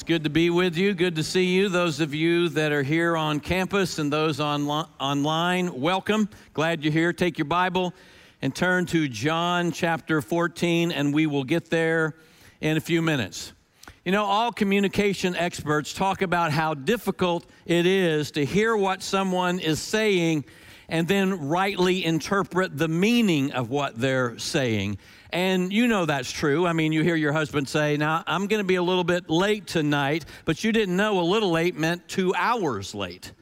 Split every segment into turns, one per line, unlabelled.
It's good to be with you. Good to see you. Those of you that are here on campus and those on, online, welcome. Glad you're here. Take your Bible and turn to John chapter 14, and we will get there in a few minutes. You know, all communication experts talk about how difficult it is to hear what someone is saying and then rightly interpret the meaning of what they're saying. And you know that's true. I mean, you hear your husband say, Now, I'm going to be a little bit late tonight, but you didn't know a little late meant two hours late.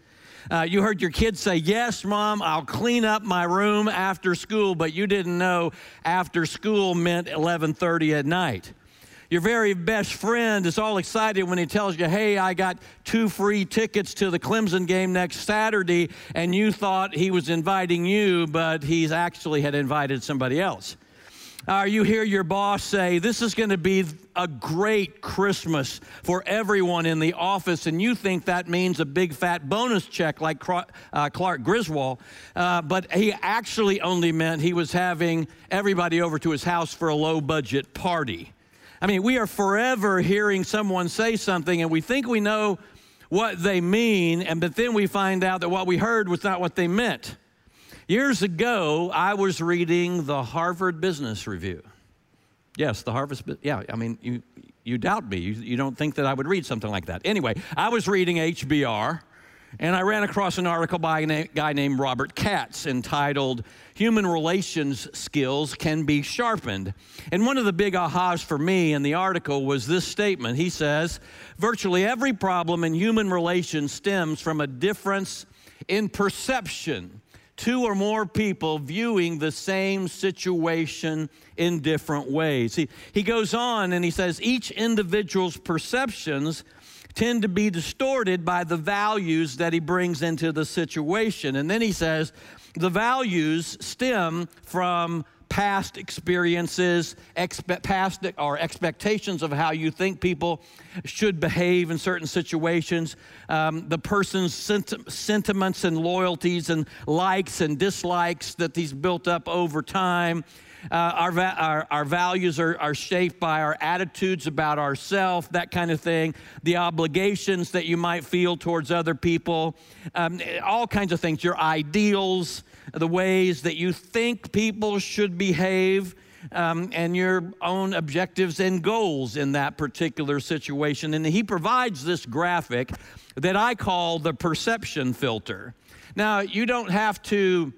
Uh, you heard your kids say, Yes, mom, I'll clean up my room after school, but you didn't know after school meant 11:30 at night. Your very best friend is all excited when he tells you, Hey, I got two free tickets to the Clemson game next Saturday, and you thought he was inviting you, but he's actually had invited somebody else. Or you hear your boss say, This is going to be a great Christmas for everyone in the office, and you think that means a big fat bonus check like uh, Clark Griswold. Uh, but he actually only meant he was having everybody over to his house for a low budget party. I mean, we are forever hearing someone say something and we think we know what they mean, and but then we find out that what we heard was not what they meant. Years ago, I was reading the Harvard Business Review. Yes, the Harvard, yeah, I mean, you, you doubt me. You, you don't think that I would read something like that. Anyway, I was reading HBR, and I ran across an article by a guy named Robert Katz entitled Human Relations Skills Can Be Sharpened. And one of the big ahas for me in the article was this statement. He says, Virtually every problem in human relations stems from a difference in perception. Two or more people viewing the same situation in different ways. He, he goes on and he says, each individual's perceptions tend to be distorted by the values that he brings into the situation. And then he says the values stem from past experiences, expe- past or expectations of how you think people should behave in certain situations, um, the person's senti- sentiments and loyalties and likes and dislikes that he's built up over time. Uh, our, va- our, our, values are, are shaped by our attitudes about ourselves, that kind of thing, the obligations that you might feel towards other people, um, all kinds of things, your ideals, the ways that you think people should behave. Um, and your own objectives and goals in that particular situation. And he provides this graphic that I call the perception filter. Now, you don't have to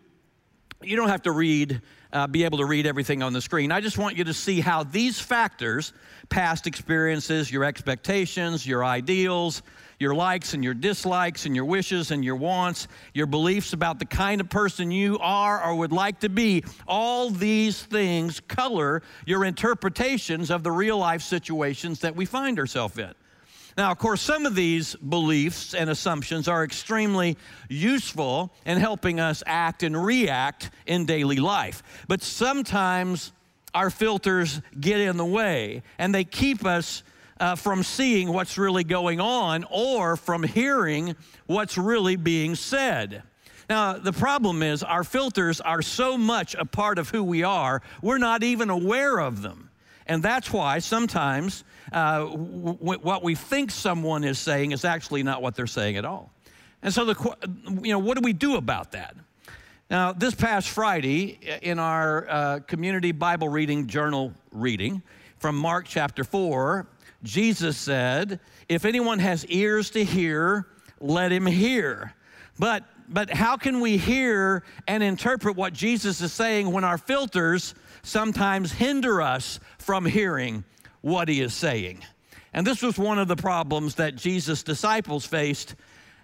you don't have to read uh, be able to read everything on the screen. I just want you to see how these factors past experiences, your expectations, your ideals, your likes and your dislikes, and your wishes and your wants, your beliefs about the kind of person you are or would like to be all these things color your interpretations of the real life situations that we find ourselves in. Now, of course, some of these beliefs and assumptions are extremely useful in helping us act and react in daily life. But sometimes our filters get in the way and they keep us uh, from seeing what's really going on or from hearing what's really being said. Now, the problem is our filters are so much a part of who we are, we're not even aware of them. And that's why sometimes uh, w- what we think someone is saying is actually not what they're saying at all. And so, the, you know, what do we do about that? Now, this past Friday, in our uh, community Bible reading journal reading from Mark chapter 4, Jesus said, If anyone has ears to hear, let him hear. But, but how can we hear and interpret what Jesus is saying when our filters sometimes hinder us from hearing what he is saying. And this was one of the problems that Jesus' disciples faced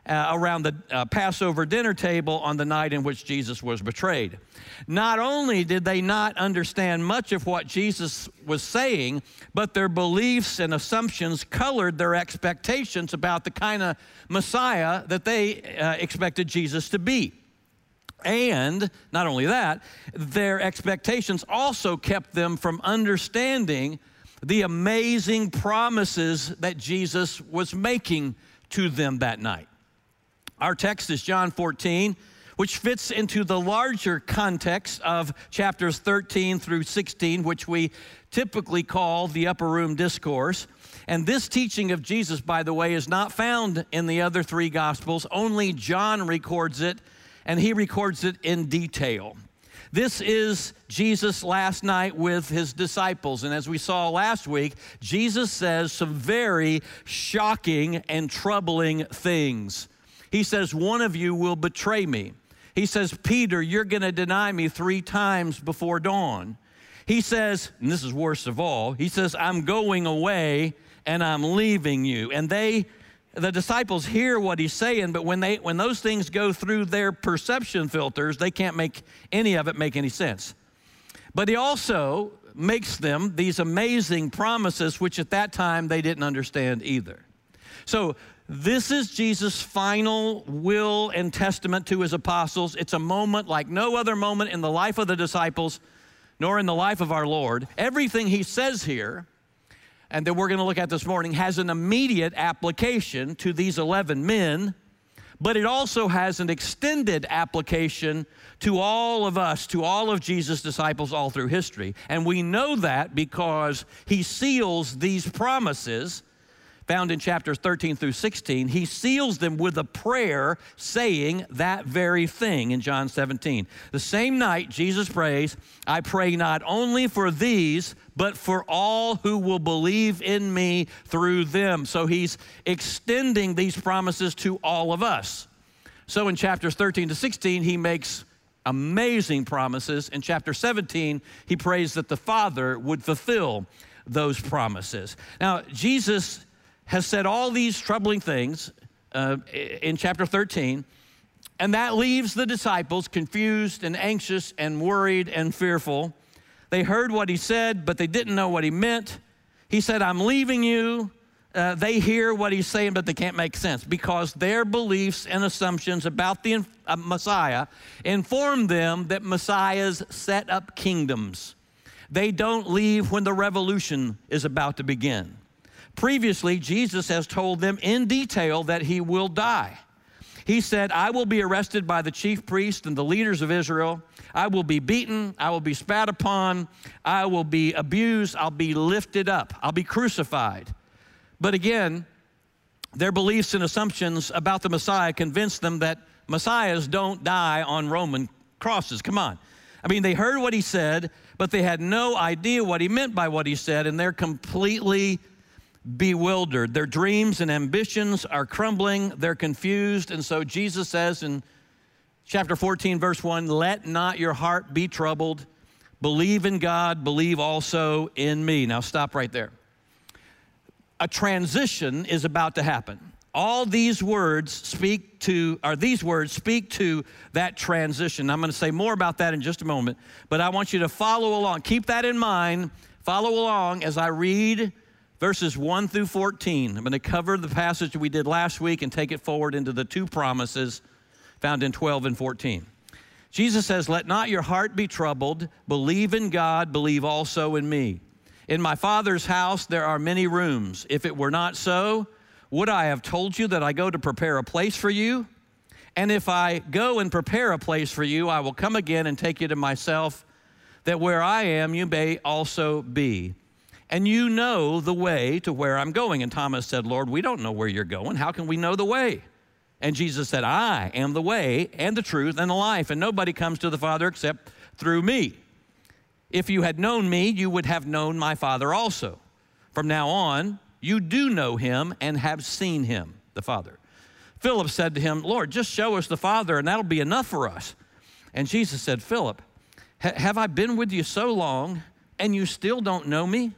uh, around the uh, Passover dinner table on the night in which Jesus was betrayed. Not only did they not understand much of what Jesus was saying, but their beliefs and assumptions colored their expectations about the kind of Messiah that they uh, expected Jesus to be. And not only that, their expectations also kept them from understanding the amazing promises that Jesus was making to them that night. Our text is John 14, which fits into the larger context of chapters 13 through 16, which we typically call the upper room discourse. And this teaching of Jesus, by the way, is not found in the other three Gospels. Only John records it, and he records it in detail. This is Jesus' last night with his disciples. And as we saw last week, Jesus says some very shocking and troubling things. He says, One of you will betray me. He says, Peter, you're going to deny me three times before dawn. He says, and this is worst of all, he says, I'm going away and I'm leaving you. And they, the disciples hear what he's saying, but when, they, when those things go through their perception filters, they can't make any of it make any sense. But he also makes them these amazing promises, which at that time they didn't understand either. So this is Jesus' final will and testament to his apostles. It's a moment like no other moment in the life of the disciples, nor in the life of our Lord. Everything he says here, and that we're going to look at this morning, has an immediate application to these 11 men, but it also has an extended application to all of us, to all of Jesus' disciples all through history. And we know that because he seals these promises found in chapters 13 through 16, he seals them with a prayer saying that very thing in John 17. The same night, Jesus prays, I pray not only for these, but for all who will believe in me through them. So he's extending these promises to all of us. So in chapters 13 to 16, he makes amazing promises. In chapter 17, he prays that the Father would fulfill those promises. Now, Jesus has said all these troubling things uh, in chapter 13, and that leaves the disciples confused and anxious and worried and fearful. They heard what he said, but they didn't know what he meant. He said, I'm leaving you. Uh, they hear what he's saying, but they can't make sense because their beliefs and assumptions about the uh, Messiah inform them that Messiahs set up kingdoms. They don't leave when the revolution is about to begin. Previously, Jesus has told them in detail that he will die. He said, I will be arrested by the chief priest and the leaders of Israel. I will be beaten. I will be spat upon. I will be abused. I'll be lifted up. I'll be crucified. But again, their beliefs and assumptions about the Messiah convinced them that Messiahs don't die on Roman crosses. Come on. I mean, they heard what he said, but they had no idea what he meant by what he said, and they're completely bewildered. Their dreams and ambitions are crumbling, they're confused. And so Jesus says in chapter 14, verse 1 Let not your heart be troubled. Believe in God, believe also in me. Now, stop right there. A transition is about to happen. All these words speak to, or these words speak to that transition. I'm going to say more about that in just a moment, but I want you to follow along. Keep that in mind. Follow along as I read verses 1 through 14. I'm going to cover the passage we did last week and take it forward into the two promises found in 12 and 14. Jesus says, Let not your heart be troubled. Believe in God, believe also in me. In my Father's house there are many rooms. If it were not so, would I have told you that I go to prepare a place for you? And if I go and prepare a place for you, I will come again and take you to myself, that where I am, you may also be and you know the way to where I'm going. And Thomas said, Lord, we don't know where you're going. How can we know the way? And Jesus said, I am the way and the truth and the life, and nobody comes to the Father except through me. If you had known me, you would have known my Father also. From now on, you do know him and have seen him, the Father. Philip said to him, Lord, just show us the Father, and that'll be enough for us. And Jesus said, Philip, have I been with you so long, and you still don't know me?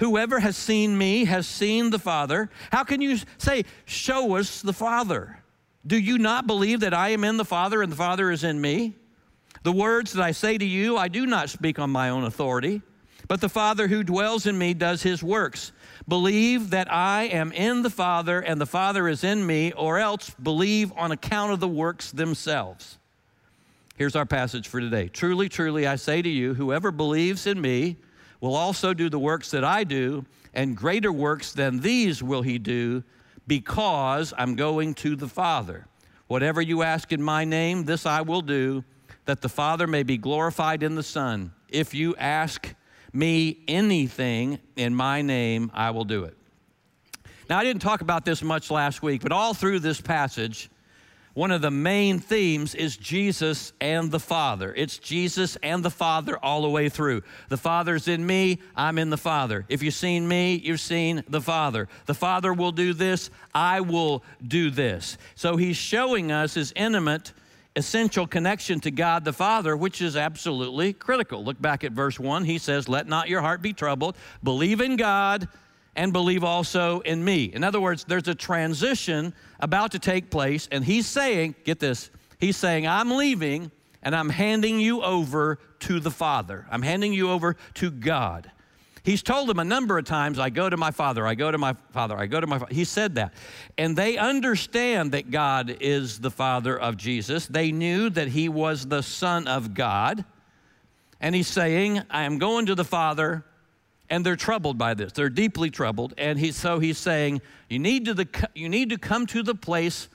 Whoever has seen me has seen the Father. How can you say, Show us the Father? Do you not believe that I am in the Father and the Father is in me? The words that I say to you, I do not speak on my own authority, but the Father who dwells in me does his works. Believe that I am in the Father and the Father is in me, or else believe on account of the works themselves. Here's our passage for today. Truly, truly, I say to you, whoever believes in me, will also do the works that I do, and greater works than these will he do, because I'm going to the Father. Whatever you ask in my name, this I will do, that the Father may be glorified in the Son. If you ask me anything in my name, I will do it. Now, I didn't talk about this much last week, but all through this passage, one of the main themes is Jesus and the Father. It's Jesus and the Father all the way through. The Father's in me, I'm in the Father. If you've seen me, you've seen the Father. The Father will do this, I will do this. So he's showing us his intimate, essential connection to God the Father, which is absolutely critical. Look back at verse 1. He says, Let not your heart be troubled. Believe in God and believe also in me. In other words, there's a transition about to take place, and he's saying, get this, he's saying, I'm leaving and I'm handing you over to the Father. I'm handing you over to God. He's told them a number of times, I go to my Father, I go to my Father, I go to my Father. He said that. And they understand that God is the Father of Jesus. They knew that he was the Son of God. And he's saying, I am going to the Father and they're troubled by this. They're deeply troubled. And he, so he's saying, you need, to the, you need to come to the place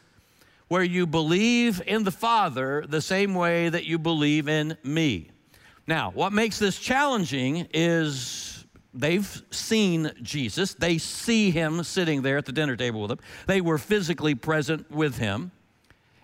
where you believe in the Father the same way that you believe in me. Now, what makes this challenging is they've seen Jesus. They see him sitting there at the dinner table with them. They were physically present with him.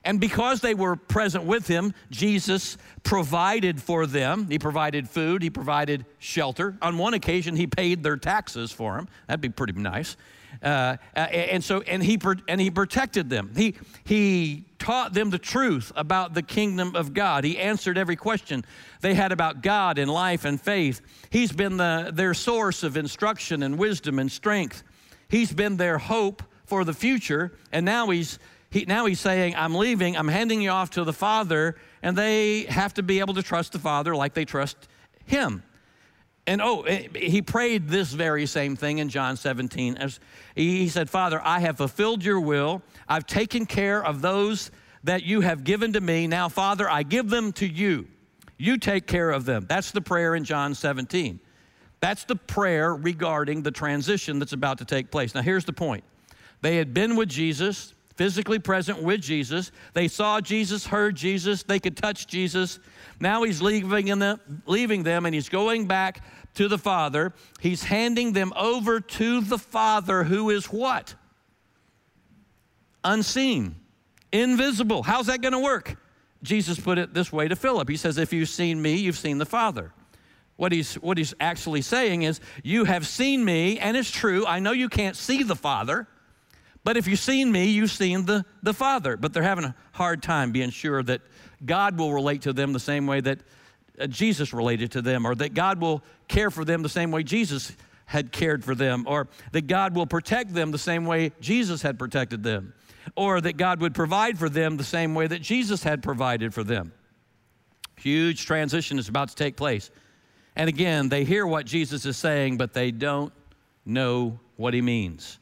And because they were present with him, Jesus provided for them. He provided food, he provided shelter. On one occasion, he paid their taxes for them. That'd be pretty nice. Uh, and so, and he, and he protected them. He, he taught them the truth about the kingdom of God. He answered every question they had about God and life and faith. He's been the, their source of instruction and wisdom and strength. He's been their hope for the future, and now he's he, now he's saying, I'm leaving, I'm handing you off to the Father, and they have to be able to trust the Father like they trust him. And oh, eh, he prayed this very same thing in John 17. As he said, Father, I have fulfilled your will. I've taken care of those that you have given to me. Now, Father, I give them to you. You take care of them. That's the prayer in John 17. That's the prayer regarding the transition that's about to take place. Now, here's the point they had been with Jesus, physically present with Jesus. They saw Jesus, heard Jesus, they could touch Jesus. Now he's leaving them, leaving them and he's going back to the Father. He's handing them over to the Father who is what? Unseen, invisible. How's that going to work? Jesus put it this way to Philip. He says, If you've seen me, you've seen the Father. What he's, what he's actually saying is, You have seen me, and it's true. I know you can't see the Father. But if you've seen me, you've seen the, the Father. But they're having a hard time being sure that God will relate to them the same way that uh, Jesus related to them, or that God will care for them the same way Jesus had cared for them, or that God will protect them the same way Jesus had protected them, or that God would provide for them the same way that Jesus had provided for them. Huge transition is about to take place. And again, they hear what Jesus is saying, but they don't know what he means.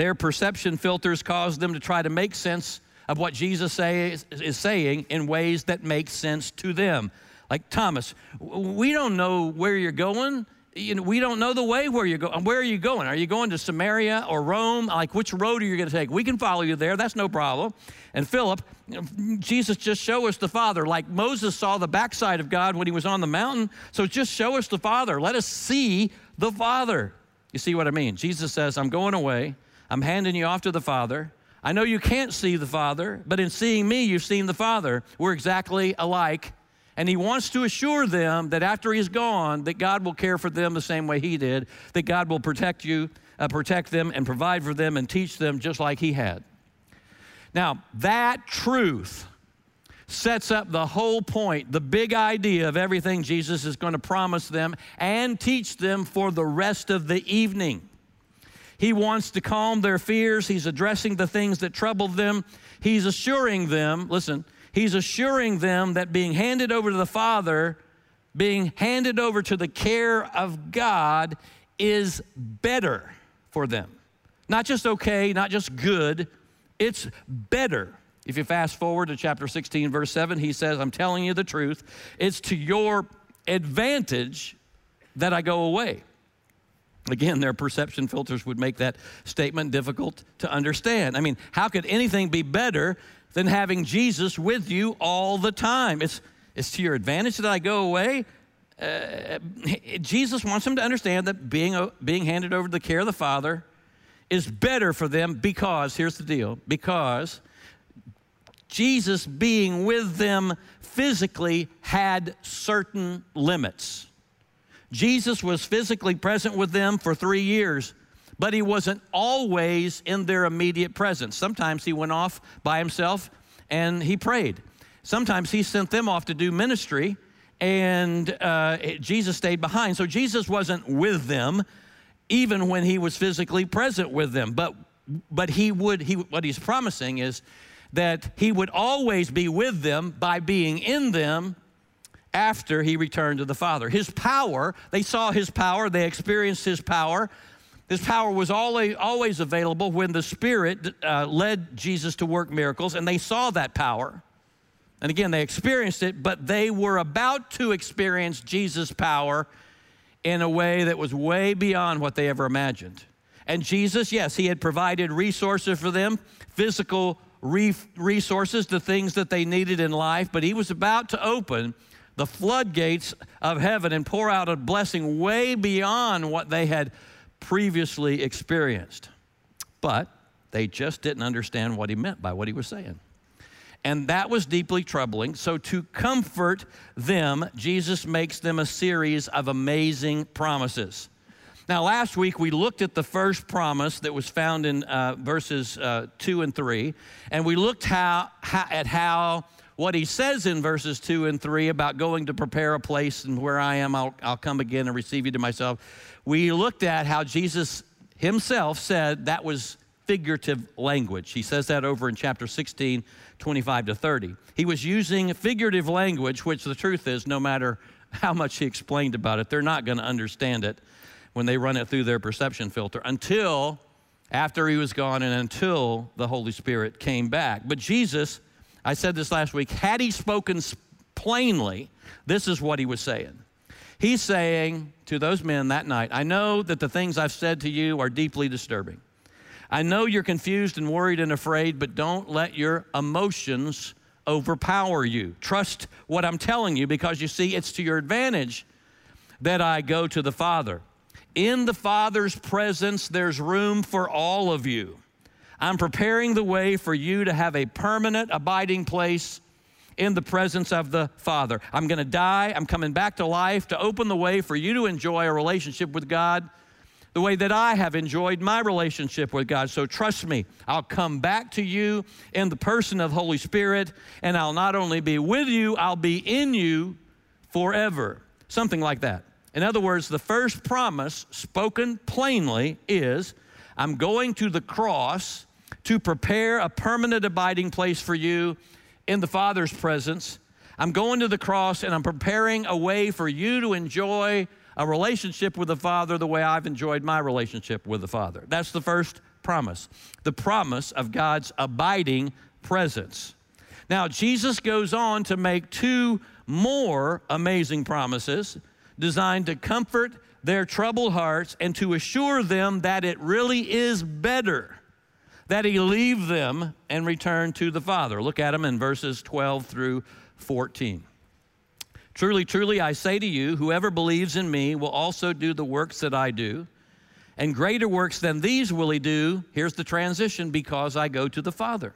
Their perception filters cause them to try to make sense of what Jesus say, is saying in ways that make sense to them. Like Thomas, we don't know where you're going. You know, we don't know the way where you're going. Where are you going? Are you going to Samaria or Rome? Like, which road are you going to take? We can follow you there. That's no problem. And Philip, Jesus just show us the Father. Like Moses saw the backside of God when he was on the mountain. So just show us the Father. Let us see the Father. You see what I mean? Jesus says, I'm going away. I'm handing you off to the Father. I know you can't see the Father, but in seeing me, you've seen the Father. We're exactly alike. And he wants to assure them that after he's gone, that God will care for them the same way he did, that God will protect you, uh, protect them, and provide for them and teach them just like he had. Now, that truth sets up the whole point, the big idea of everything Jesus is going to promise them and teach them for the rest of the evening. He wants to calm their fears. He's addressing the things that trouble them. He's assuring them, listen, he's assuring them that being handed over to the Father, being handed over to the care of God, is better for them. Not just okay, not just good, it's better. If you fast forward to chapter 16, verse 7, he says, I'm telling you the truth. It's to your advantage that I go away. Again, their perception filters would make that statement difficult to understand. I mean, how could anything be better than having Jesus with you all the time? It's, it's to your advantage that I go away. Uh, Jesus wants them to understand that being, being handed over to the care of the Father is better for them because, here's the deal, because Jesus being with them physically had certain limits. Jesus was physically present with them for three years, but he wasn't always in their immediate presence. Sometimes he went off by himself and he prayed. Sometimes he sent them off to do ministry, and uh, Jesus stayed behind. So Jesus wasn't with them even when he was physically present with them. But, but he would, he, what he's promising is that he would always be with them by being in them after he returned to the Father. His power, they saw his power, they experienced his power. His power was always, available when the Spirit uh, led Jesus to work miracles, and they saw that power. And again, they experienced it, but they were about to experience Jesus' power in a way that was way beyond what they ever imagined. And Jesus, yes, he had provided resources for them, physical resources, the things that they needed in life, but he was about to open the floodgates of heaven and pour out a blessing way beyond what they had previously experienced. But they just didn't understand what he meant by what he was saying. And that was deeply troubling. So, to comfort them, Jesus makes them a series of amazing promises. Now, last week we looked at the first promise that was found in uh, verses uh, 2 and 3, and we looked how, how, at how what he says in verses 2 and 3 about going to prepare a place and where I am, I'll, I'll come again and receive you to myself. We looked at how Jesus himself said that was figurative language. He says that over in chapter 16, 25 to 30. He was using figurative language, which the truth is, no matter how much he explained about it, they're not going to understand it when they run it through their perception filter until after he was gone and until the Holy Spirit came back. But Jesus, I said this last week, had he spoken plainly, this is what he was saying. He's saying to those men that night, I know that the things I've said to you are deeply disturbing. I know you're confused and worried and afraid, but don't let your emotions overpower you. Trust what I'm telling you because you see, it's to your advantage that I go to the Father. In the Father's presence, there's room for all of you. I'm preparing the way for you to have a permanent abiding place in the presence of the Father. I'm going to die. I'm coming back to life to open the way for you to enjoy a relationship with God the way that I have enjoyed my relationship with God. So trust me, I'll come back to you in the person of Holy Spirit, and I'll not only be with you, I'll be in you forever. Something like that. In other words, the first promise spoken plainly is I'm going to the cross to prepare a permanent abiding place for you in the Father's presence. I'm going to the cross and I'm preparing a way for you to enjoy a relationship with the Father the way I've enjoyed my relationship with the Father. That's the first promise the promise of God's abiding presence. Now, Jesus goes on to make two more amazing promises designed to comfort their troubled hearts and to assure them that it really is better that he leave them and return to the Father. Look at him in verses 12 through 14. Truly, truly, I say to you, whoever believes in me will also do the works that I do. And greater works than these will he do. Here's the transition because I go to the Father.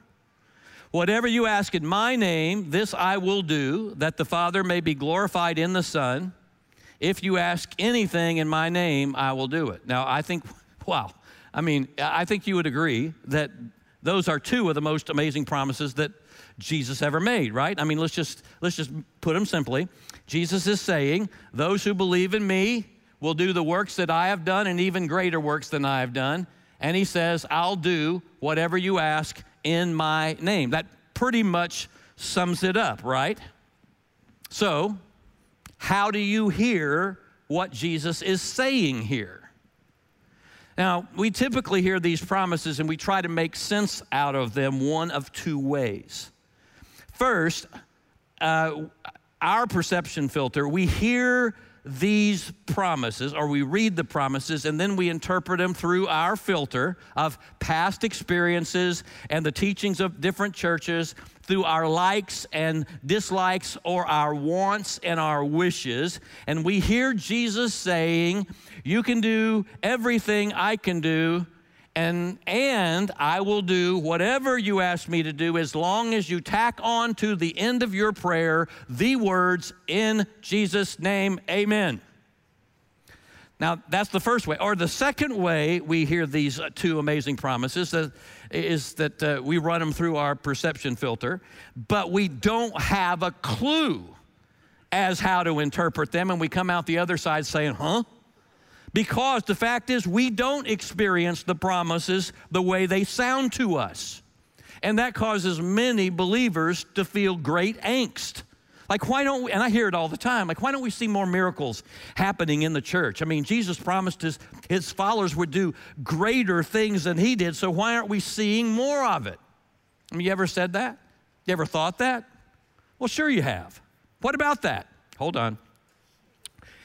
Whatever you ask in my name, this I will do, that the Father may be glorified in the Son. If you ask anything in my name, I will do it. Now, I think, wow, I mean, I think you would agree that those are two of the most amazing promises that Jesus ever made, right? I mean, let's just let's just put them simply. Jesus is saying, "Those who believe in me will do the works that I have done and even greater works than I have done." And he says, "I'll do whatever you ask in my name." That pretty much sums it up, right? So, how do you hear what Jesus is saying here? Now, we typically hear these promises and we try to make sense out of them one of two ways. First, uh, our perception filter, we hear these promises, or we read the promises, and then we interpret them through our filter of past experiences and the teachings of different churches, through our likes and dislikes, or our wants and our wishes. And we hear Jesus saying, You can do everything I can do, and and I will do whatever you ask me to do as long as you tack on to the end of your prayer the words in Jesus name amen now that's the first way or the second way we hear these two amazing promises is that uh, we run them through our perception filter but we don't have a clue as how to interpret them and we come out the other side saying huh because the fact is, we don't experience the promises the way they sound to us. And that causes many believers to feel great angst. Like, why don't we, and I hear it all the time, like, why don't we see more miracles happening in the church? I mean, Jesus promised his, his followers would do greater things than he did, so why aren't we seeing more of it? I mean, you ever said that? You ever thought that? Well, sure you have. What about that? Hold on.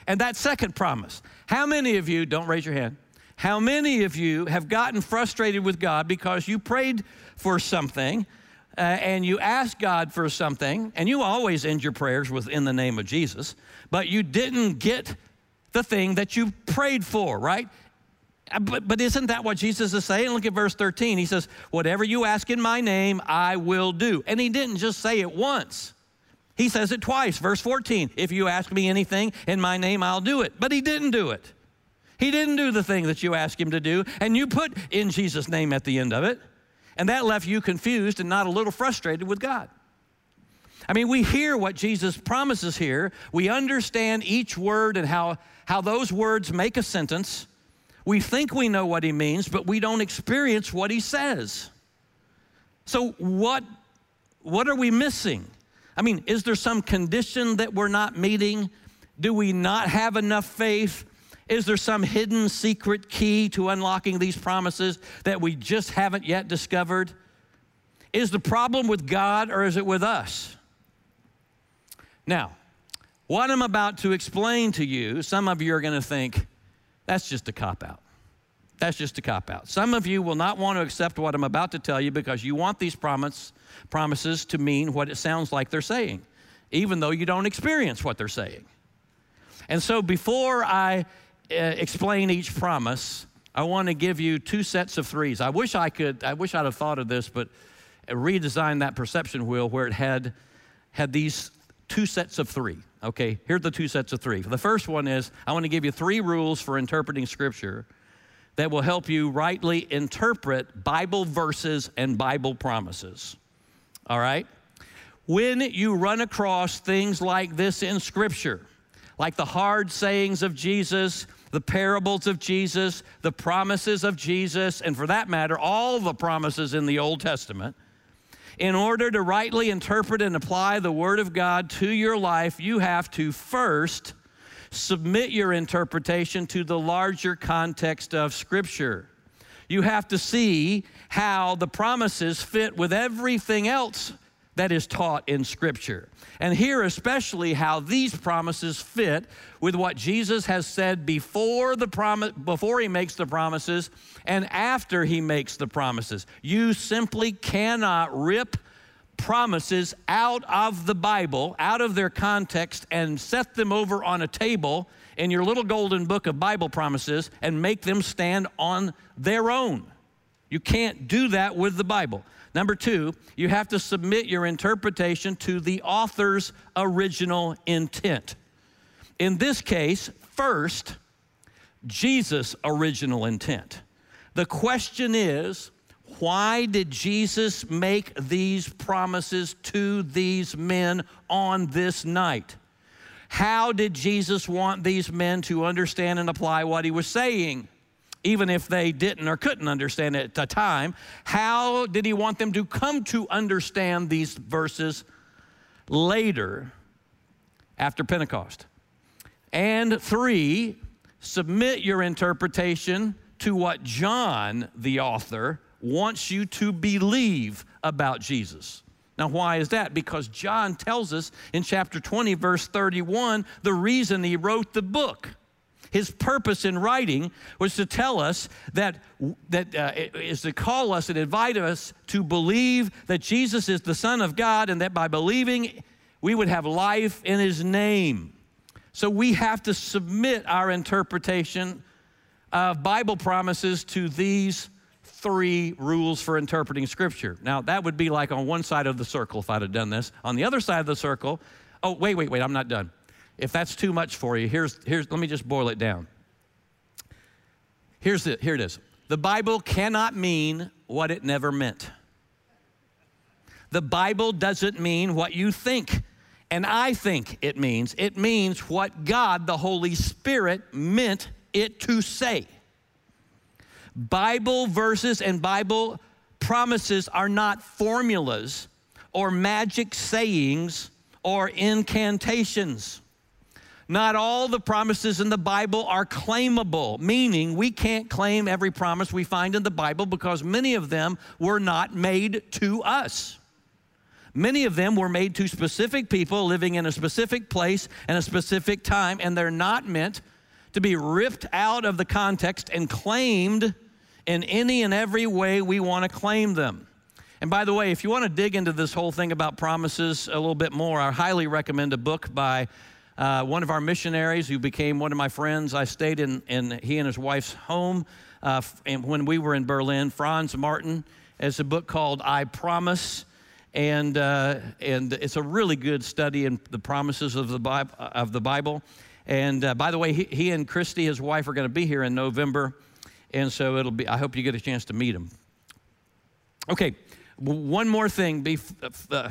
And that second promise, how many of you, don't raise your hand, how many of you have gotten frustrated with God because you prayed for something uh, and you asked God for something, and you always end your prayers with in the name of Jesus, but you didn't get the thing that you prayed for, right? Uh, but, but isn't that what Jesus is saying? Look at verse 13. He says, Whatever you ask in my name, I will do. And he didn't just say it once. He says it twice. Verse 14 If you ask me anything in my name, I'll do it. But he didn't do it. He didn't do the thing that you asked him to do, and you put in Jesus' name at the end of it. And that left you confused and not a little frustrated with God. I mean, we hear what Jesus promises here. We understand each word and how, how those words make a sentence. We think we know what he means, but we don't experience what he says. So, what, what are we missing? I mean, is there some condition that we're not meeting? Do we not have enough faith? Is there some hidden secret key to unlocking these promises that we just haven't yet discovered? Is the problem with God or is it with us? Now, what I'm about to explain to you, some of you are going to think, that's just a cop out. That's just a cop out. Some of you will not want to accept what I'm about to tell you because you want these promise, promises to mean what it sounds like they're saying, even though you don't experience what they're saying. And so before I Uh, explain each promise, I want to give you two sets of threes. I wish I could, I wish I'd have thought of this, but redesigned that perception wheel where it had, had these two sets of three. Okay, here's the two sets of three. The first one is I want to give you three rules for interpreting Scripture that will help you rightly interpret Bible verses and Bible promises. All right? When you run across things like this in Scripture, like the hard sayings of Jesus, the parables of Jesus, the promises of Jesus, and for that matter, all the promises in the Old Testament, in order to rightly interpret and apply the Word of God to your life, you have to first submit your interpretation to the larger context of Scripture. You have to see how the promises fit with everything else that is taught in Scripture. And here, especially, how these promises fit with what Jesus has said before the promise, before he makes the promises and after he makes the promises. You simply cannot rip promises out of the Bible, out of their context, and set them over on a table in your little golden book of Bible promises and make them stand on their own. You can't do that with the Bible. Number two, you have to submit your interpretation to the author's original intent. In this case, first, Jesus' original intent. The question is, why did Jesus make these promises to these men on this night? How did Jesus want these men to understand and apply what he was saying? Even if they didn't or couldn't understand it at the time, how did he want them to come to understand these verses later after Pentecost? And three, submit your interpretation to what John, the author, wants you to believe about Jesus. Now, why is that? Because John tells us in chapter 20, verse 31, the reason he wrote the book. His purpose in writing was to tell us that, that uh, is to call us and invite us to believe that Jesus is the Son of God and that by believing we would have life in His name. So we have to submit our interpretation of Bible promises to these three rules for interpreting Scripture. Now, that would be like on one side of the circle if I'd have done this. On the other side of the circle, oh, wait, wait, wait, I'm not done. If that's too much for you, here's, here's let me just boil it down. Here's it, here it is. The Bible cannot mean what it never meant. The Bible doesn't mean what you think and I think it means. It means what God, the Holy Spirit, meant it to say. Bible verses and Bible promises are not formulas or magic sayings or incantations. Not all the promises in the Bible are claimable, meaning we can't claim every promise we find in the Bible because many of them were not made to us. Many of them were made to specific people living in a specific place and a specific time, and they're not meant to be ripped out of the context and claimed in any and every way we want to claim them. And by the way, if you want to dig into this whole thing about promises a little bit more, I highly recommend a book by uh, one of our missionaries who became one of my friends. I stayed in, in he and his wife's home uh, and when we were in Berlin. Franz Martin has a book called I Promise. And, uh, and it's a really good study in the promises of the Bible. Of the Bible. And uh, by the way, he, he and Christy, his wife, are going to be here in November. And so it'll be, I hope you get a chance to meet him. Okay, one more thing. Be, uh,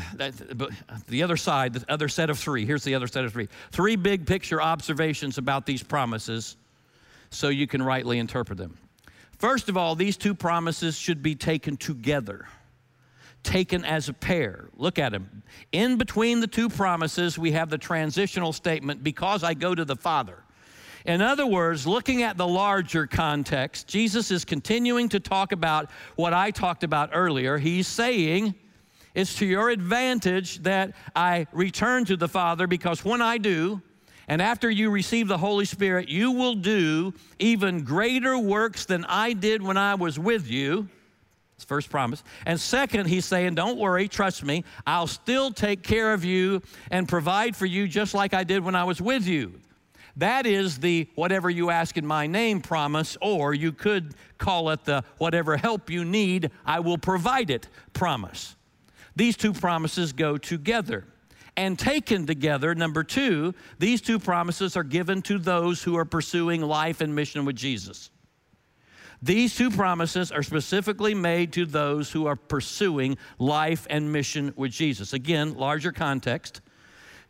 the other side, the other set of three. Here's the other set of three. Three big picture observations about these promises so you can rightly interpret them. First of all, these two promises should be taken together taken as a pair. Look at them. In between the two promises, we have the transitional statement, because I go to the Father. In other words, looking at the larger context, Jesus is continuing to talk about what I talked about earlier. He's saying, It's to your advantage that I return to the Father because when I do, and after you receive the Holy Spirit, you will do even greater works than I did when I was with you. It's first promise. And second, he's saying, Don't worry, trust me. I'll still take care of you and provide for you just like I did when I was with you. That is the whatever you ask in my name promise, or you could call it the whatever help you need, I will provide it promise. These two promises go together. And taken together, number two, these two promises are given to those who are pursuing life and mission with Jesus. These two promises are specifically made to those who are pursuing life and mission with Jesus. Again, larger context.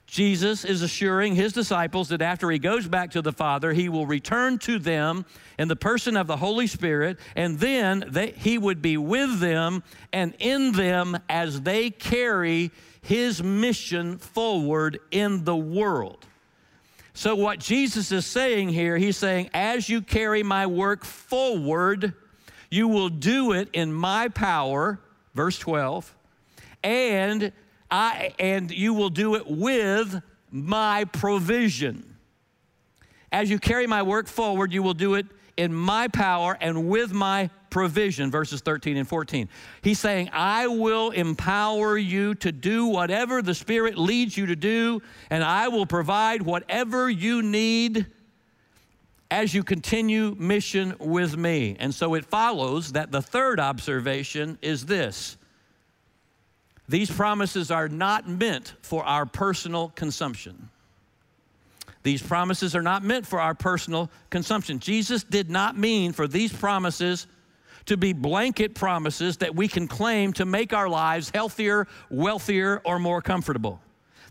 Jesus is assuring his disciples that after he goes back to the Father, he will return to them in the person of the Holy Spirit, and then they, he would be with them and in them as they carry his mission forward in the world. So, what Jesus is saying here, he's saying, as you carry my work forward, you will do it in my power, verse 12, and I and you will do it with my provision. As you carry my work forward, you will do it in my power and with my provision, verses 13 and 14. He's saying, I will empower you to do whatever the Spirit leads you to do, and I will provide whatever you need as you continue mission with me. And so it follows that the third observation is this these promises are not meant for our personal consumption. These promises are not meant for our personal consumption. Jesus did not mean for these promises to be blanket promises that we can claim to make our lives healthier, wealthier, or more comfortable.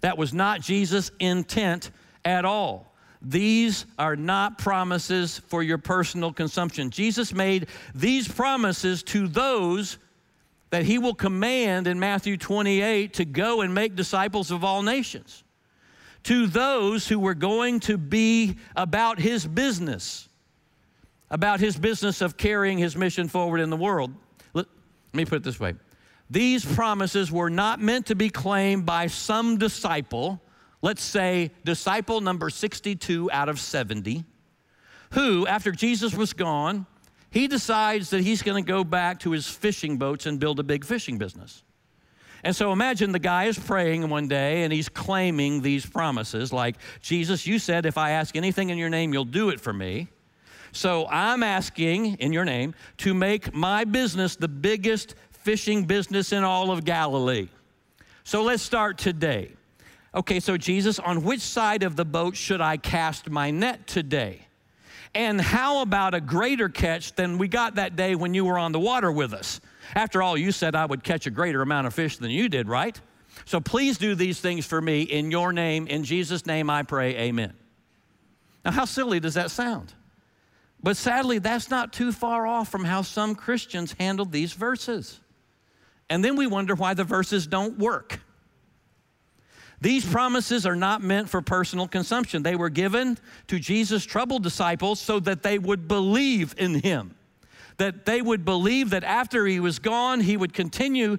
That was not Jesus' intent at all. These are not promises for your personal consumption. Jesus made these promises to those that he will command in Matthew 28 to go and make disciples of all nations. To those who were going to be about his business about his business of carrying his mission forward in the world. Let, me put it this way these promises were not meant to be claimed by some disciple, let's say disciple number 62 out of 70, who, after Jesus was gone, he decides that he's going to go back to his fishing boats and build a big fishing business. And so imagine the guy is praying one day and he's claiming these promises like, Jesus, you said if I ask anything in your name, you'll do it for me. So I'm asking in your name to make my business the biggest fishing business in all of Galilee. So let's start today. Okay, so Jesus, on which side of the boat should I cast my net today? And how about a greater catch than we got that day when you were on the water with us? After all, you said I would catch a greater amount of fish than you did, right? So please do these things for me in your name. In Jesus' name I pray, amen. Now, how silly does that sound? But sadly, that's not too far off from how some Christians handle these verses. And then we wonder why the verses don't work. These promises are not meant for personal consumption. They were given to Jesus' troubled disciples so that they would believe in him, that they would believe that after he was gone, he would continue,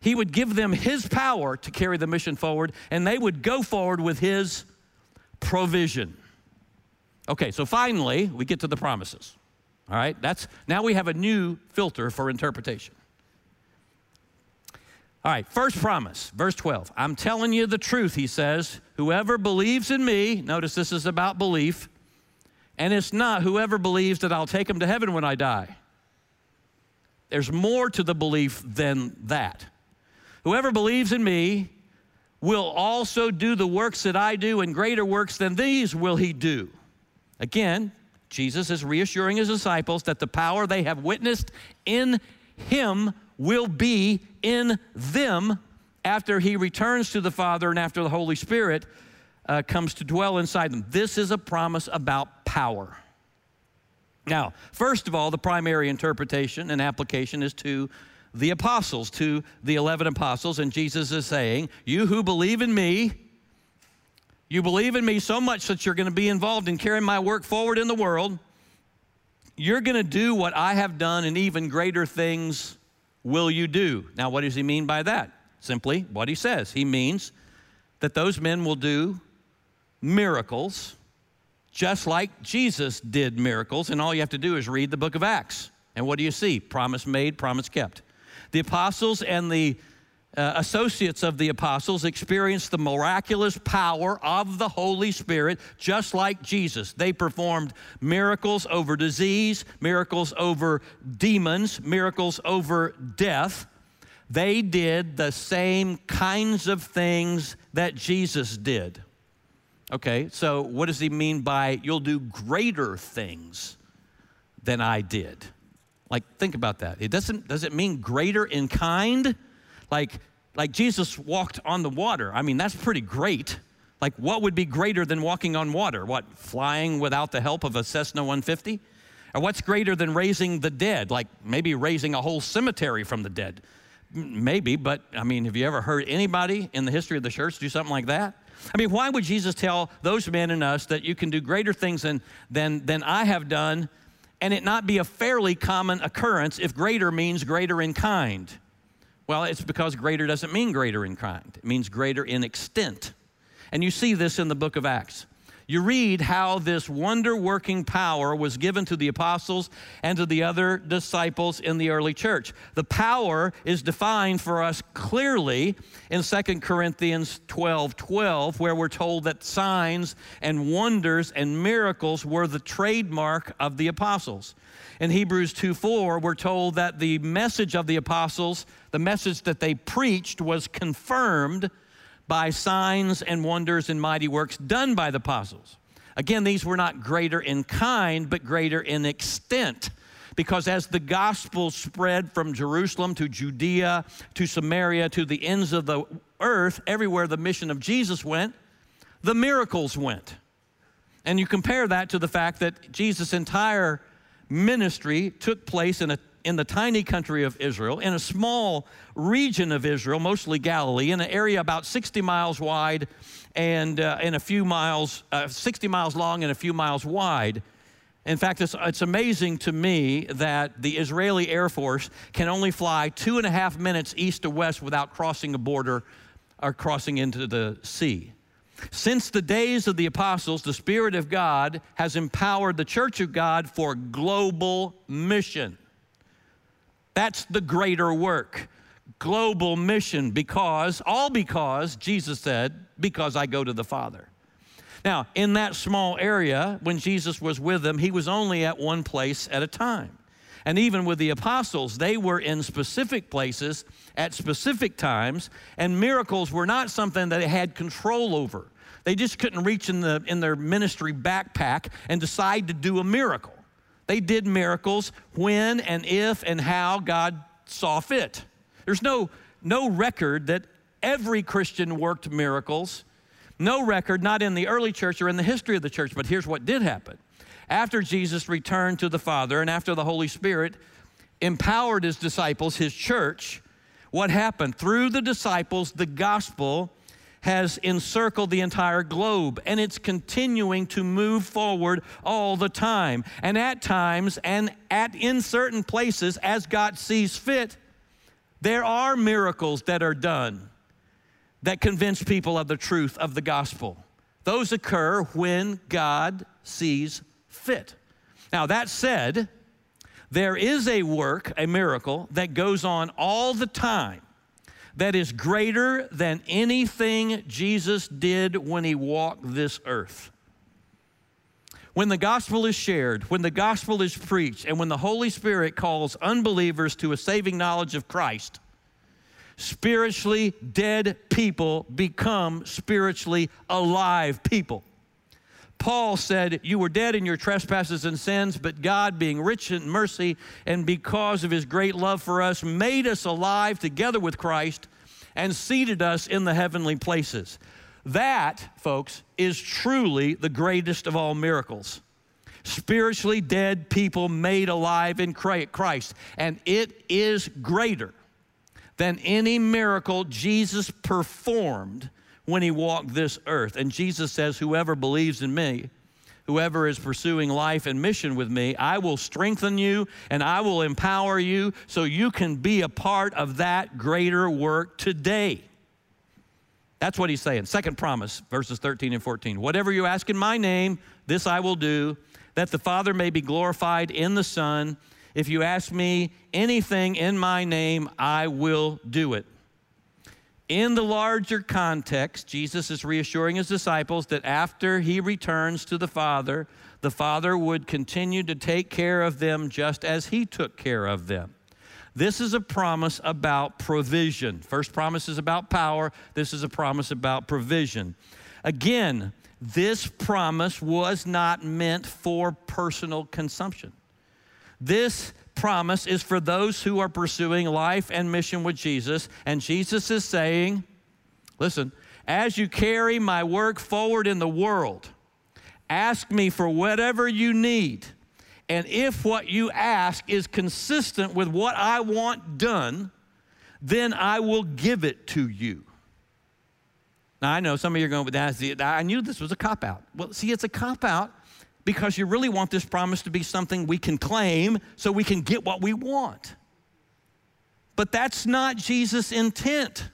he would give them his power to carry the mission forward, and they would go forward with his provision. Okay, so finally, we get to the promises. All right, that's now we have a new filter for interpretation. All right, first promise, verse 12. I'm telling you the truth, he says. Whoever believes in me, notice this is about belief, and it's not whoever believes that I'll take him to heaven when I die. There's more to the belief than that. Whoever believes in me will also do the works that I do, and greater works than these will he do. Again, Jesus is reassuring his disciples that the power they have witnessed in him will be in them after he returns to the Father and after the Holy Spirit uh, comes to dwell inside them. This is a promise about power. Now, first of all, the primary interpretation and application is to the apostles, to the 11 apostles, and Jesus is saying, You who believe in me, you believe in me so much that you're going to be involved in carrying my work forward in the world. You're going to do what I have done and even greater things will you do? Now, what does he mean by that? Simply what he says. He means that those men will do miracles just like Jesus did miracles, and all you have to do is read the book of Acts. And what do you see? Promise made, promise kept. The apostles and the uh, associates of the apostles experienced the miraculous power of the Holy Spirit just like Jesus. They performed miracles over disease, miracles over demons, miracles over death. They did the same kinds of things that Jesus did. Okay, so what does he mean by you'll do greater things than I did? Like, think about that. It doesn't, does it mean greater in kind? Like, like Jesus walked on the water. I mean, that's pretty great. Like, what would be greater than walking on water? What, flying without the help of a Cessna 150? Or what's greater than raising the dead? Like, maybe raising a whole cemetery from the dead? Maybe, but I mean, have you ever heard anybody in the history of the church do something like that? I mean, why would Jesus tell those men and us that you can do greater things than, than, than I have done and it not be a fairly common occurrence if greater means greater in kind? Well, it's because greater doesn't mean greater in kind, it means greater in extent. And you see this in the book of Acts. You read how this wonder working power was given to the apostles and to the other disciples in the early church. The power is defined for us clearly in 2 Corinthians 12 12, where we're told that signs and wonders and miracles were the trademark of the apostles. In Hebrews 2 4, we're told that the message of the apostles, the message that they preached, was confirmed by signs and wonders and mighty works done by the apostles. Again, these were not greater in kind, but greater in extent. Because as the gospel spread from Jerusalem to Judea to Samaria to the ends of the earth, everywhere the mission of Jesus went, the miracles went. And you compare that to the fact that Jesus' entire ministry took place in, a, in the tiny country of Israel, in a small region of Israel, mostly Galilee, in an area about 60 miles wide and uh, in a few miles, uh, 60 miles long and a few miles wide. In fact, it's, it's amazing to me that the Israeli Air Force can only fly two and a half minutes east to west without crossing a border or crossing into the sea. Since the days of the apostles, the Spirit of God has empowered the church of God for global mission. That's the greater work. Global mission, because, all because, Jesus said, because I go to the Father. Now, in that small area, when Jesus was with them, he was only at one place at a time. And even with the apostles, they were in specific places at specific times, and miracles were not something that they had control over. They just couldn't reach in, the, in their ministry backpack and decide to do a miracle. They did miracles when and if and how God saw fit. There's no, no record that every Christian worked miracles. No record, not in the early church or in the history of the church, but here's what did happen. After Jesus returned to the Father and after the Holy Spirit empowered his disciples, his church, what happened? Through the disciples, the gospel has encircled the entire globe and it's continuing to move forward all the time. And at times and at in certain places as God sees fit, there are miracles that are done that convince people of the truth of the gospel. Those occur when God sees fit. Now, that said, there is a work, a miracle, that goes on all the time that is greater than anything Jesus did when he walked this earth. When the gospel is shared, when the gospel is preached, and when the Holy Spirit calls unbelievers to a saving knowledge of Christ, spiritually dead people become spiritually alive people. Paul said, You were dead in your trespasses and sins, but God, being rich in mercy and because of his great love for us, made us alive together with Christ and seated us in the heavenly places. That, folks, is truly the greatest of all miracles. Spiritually dead people made alive in Christ. And it is greater than any miracle Jesus performed when he walked this earth. And Jesus says, Whoever believes in me, whoever is pursuing life and mission with me, I will strengthen you and I will empower you so you can be a part of that greater work today. That's what he's saying. Second promise, verses 13 and 14. Whatever you ask in my name, this I will do, that the Father may be glorified in the Son. If you ask me anything in my name, I will do it. In the larger context, Jesus is reassuring his disciples that after he returns to the Father, the Father would continue to take care of them just as he took care of them. This is a promise about provision. First promise is about power, this is a promise about provision. Again, this promise was not meant for personal consumption. This promise is for those who are pursuing life and mission with Jesus. And Jesus is saying, listen, as you carry my work forward in the world, ask me for whatever you need. And if what you ask is consistent with what I want done, then I will give it to you. Now, I know some of you are going, but that's the, I knew this was a cop out. Well, see, it's a cop out because you really want this promise to be something we can claim so we can get what we want. But that's not Jesus' intent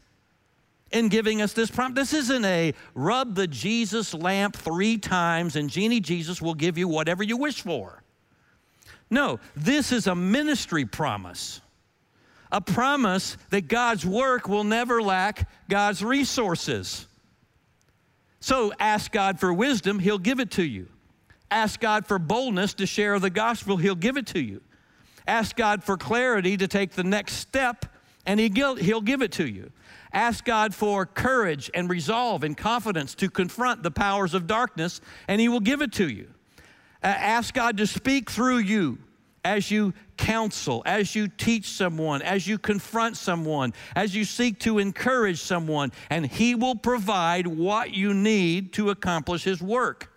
in giving us this promise. This isn't a rub the Jesus lamp three times and Genie Jesus will give you whatever you wish for. No, this is a ministry promise. A promise that God's work will never lack God's resources. So ask God for wisdom, He'll give it to you. Ask God for boldness to share the gospel, He'll give it to you. Ask God for clarity to take the next step, and He'll give it to you. Ask God for courage and resolve and confidence to confront the powers of darkness, and He will give it to you. Ask God to speak through you as you counsel, as you teach someone, as you confront someone, as you seek to encourage someone, and He will provide what you need to accomplish His work.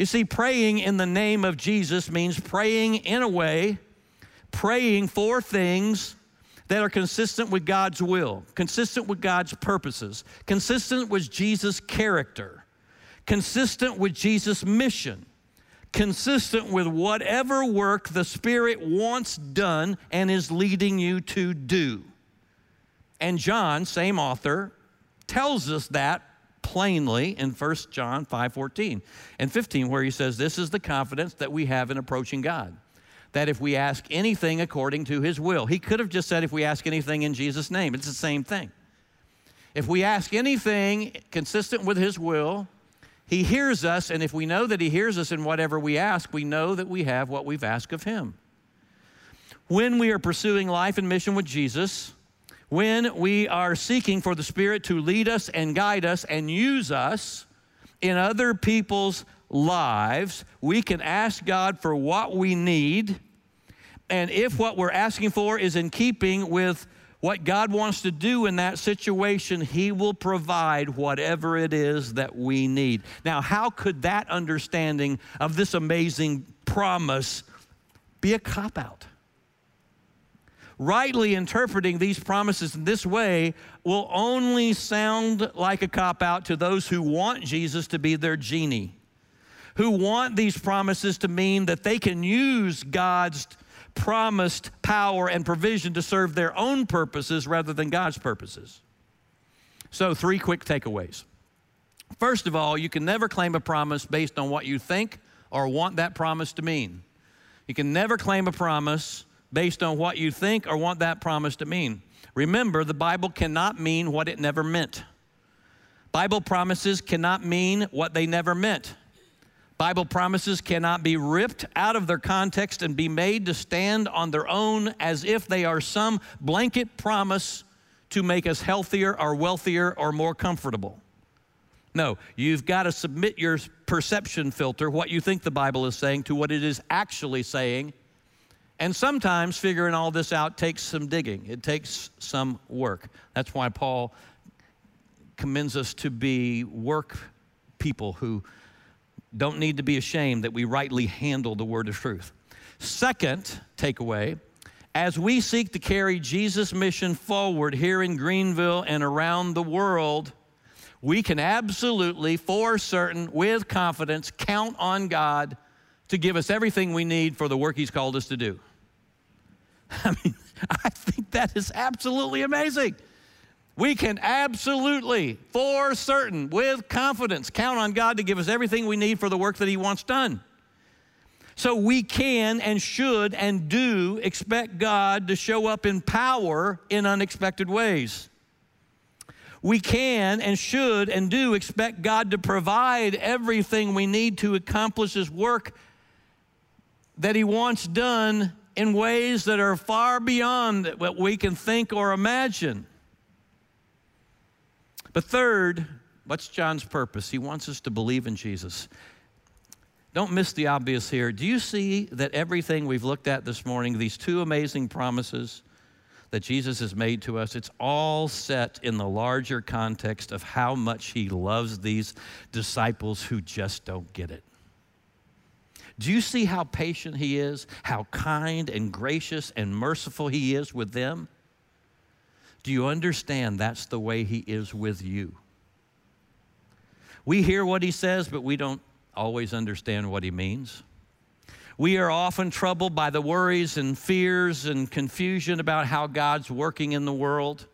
You see, praying in the name of Jesus means praying in a way, praying for things that are consistent with God's will, consistent with God's purposes, consistent with Jesus' character, consistent with Jesus' mission, consistent with whatever work the Spirit wants done and is leading you to do. And John, same author, tells us that plainly in 1 John 5:14 and 15 where he says this is the confidence that we have in approaching God that if we ask anything according to his will he could have just said if we ask anything in Jesus name it's the same thing if we ask anything consistent with his will He hears us, and if we know that He hears us in whatever we ask, we know that we have what we've asked of Him. When we are pursuing life and mission with Jesus, when we are seeking for the Spirit to lead us and guide us and use us in other people's lives, we can ask God for what we need. And if what we're asking for is in keeping with what God wants to do in that situation, He will provide whatever it is that we need. Now, how could that understanding of this amazing promise be a cop out? Rightly interpreting these promises in this way will only sound like a cop out to those who want Jesus to be their genie, who want these promises to mean that they can use God's promised power and provision to serve their own purposes rather than God's purposes. So, three quick takeaways. First of all, you can never claim a promise based on what you think or want that promise to mean. You can never claim a promise based on what you think or want that promise to mean. Remember, the Bible cannot mean what it never meant. Bible promises cannot mean what they never meant. Bible promises cannot be ripped out of their context and be made to stand on their own as if they are some blanket promise to make us healthier or wealthier or more comfortable. No, you've got to submit your perception filter, what you think the Bible is saying, to what it is actually saying. And sometimes figuring all this out takes some digging, it takes some work. That's why Paul commends us to be work people who don't need to be ashamed that we rightly handle the word of truth. Second takeaway as we seek to carry Jesus' mission forward here in Greenville and around the world, we can absolutely, for certain, with confidence, count on God to give us everything we need for the work He's called us to do. I mean, I think that is absolutely amazing. We can absolutely, for certain, with confidence, count on God to give us everything we need for the work that He wants done. So we can and should and do expect God to show up in power in unexpected ways. We can and should and do expect God to provide everything we need to accomplish His work that He wants done in ways that are far beyond what we can think or imagine. But third, what's John's purpose? He wants us to believe in Jesus. Don't miss the obvious here. Do you see that everything we've looked at this morning, these two amazing promises that Jesus has made to us, it's all set in the larger context of how much he loves these disciples who just don't get it. Do you see how patient he is, how kind and gracious and merciful he is with them? Do you understand that's the way He is with you? We hear what He says, but we don't always understand what He means. We are often troubled by the worries and fears and confusion about how God's working in the world.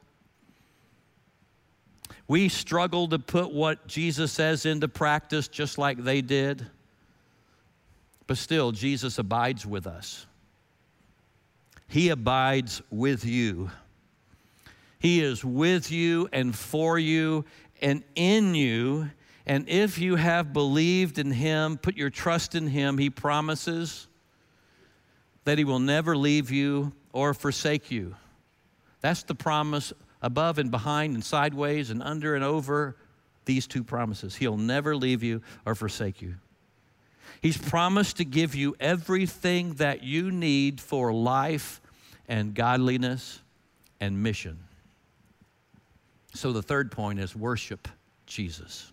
We struggle to put what Jesus says into practice just like they did. But still, Jesus abides with us. He abides with you. He is with you and for you and in you. And if you have believed in Him, put your trust in Him, He promises that He will never leave you or forsake you. That's the promise above and behind and sideways and under and over these two promises. He'll never leave you or forsake you. He's promised to give you everything that you need for life and godliness and mission. So the third point is worship Jesus.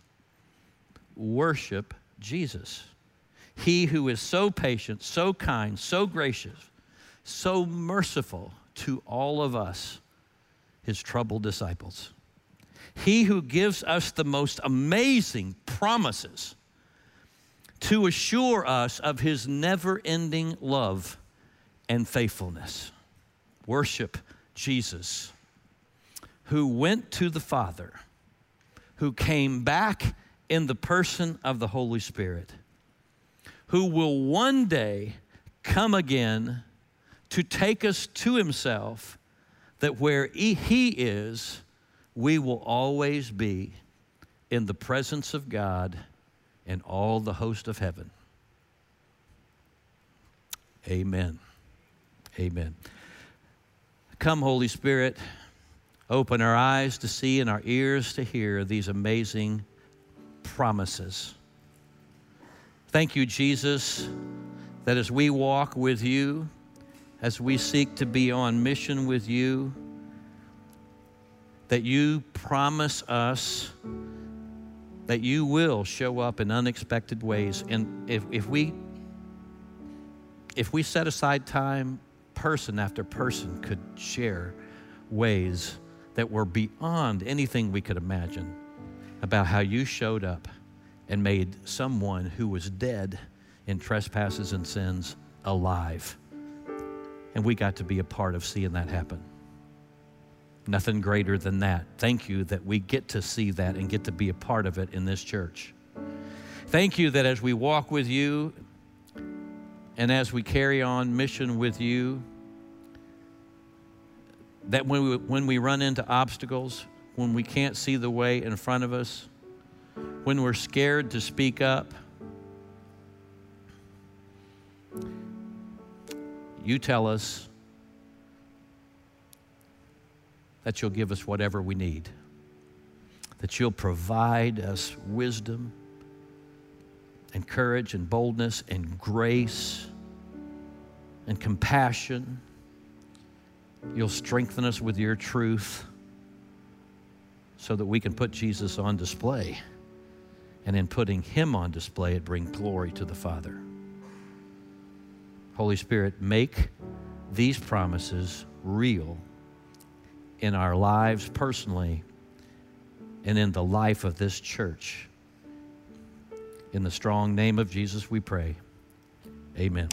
Worship Jesus. He who is so patient, so kind, so gracious, so merciful to all of us, his troubled disciples. He who gives us the most amazing promises to assure us of his never ending love and faithfulness. Worship Jesus who went to the Father, who came back in the person of the Holy Spirit, who will one day come again to take us to Himself, that where He is, we will always be in the presence of God and all the host of heaven. Amen. Amen. Come, Holy Spirit, open our eyes to see and our ears to hear these amazing promises. Thank you, Jesus, that as we walk with you, as we seek to be on mission with you, that you promise us that you will show up in unexpected ways. And if, if we if we set aside time, person after person could share ways that were beyond anything we could imagine about how you showed up and made someone who was dead in trespasses and sins alive. And we got to be a part of seeing that happen. Nothing greater than that. Thank you that we get to see that and get to be a part of it in this church. Thank you that as we walk with you and as we carry on mission with you, that when we, when we run into obstacles, when we can't see the way in front of us, when we're scared to speak up, you tell us that you'll give us whatever we need, that you'll provide us wisdom and courage and boldness and grace and compassion. You'll strengthen us with your truth so that we can put Jesus on display. And in putting him on display, it brings glory to the Father. Holy Spirit, make these promises real in our lives personally and in the life of this church. In the strong name of Jesus, we pray. Amen.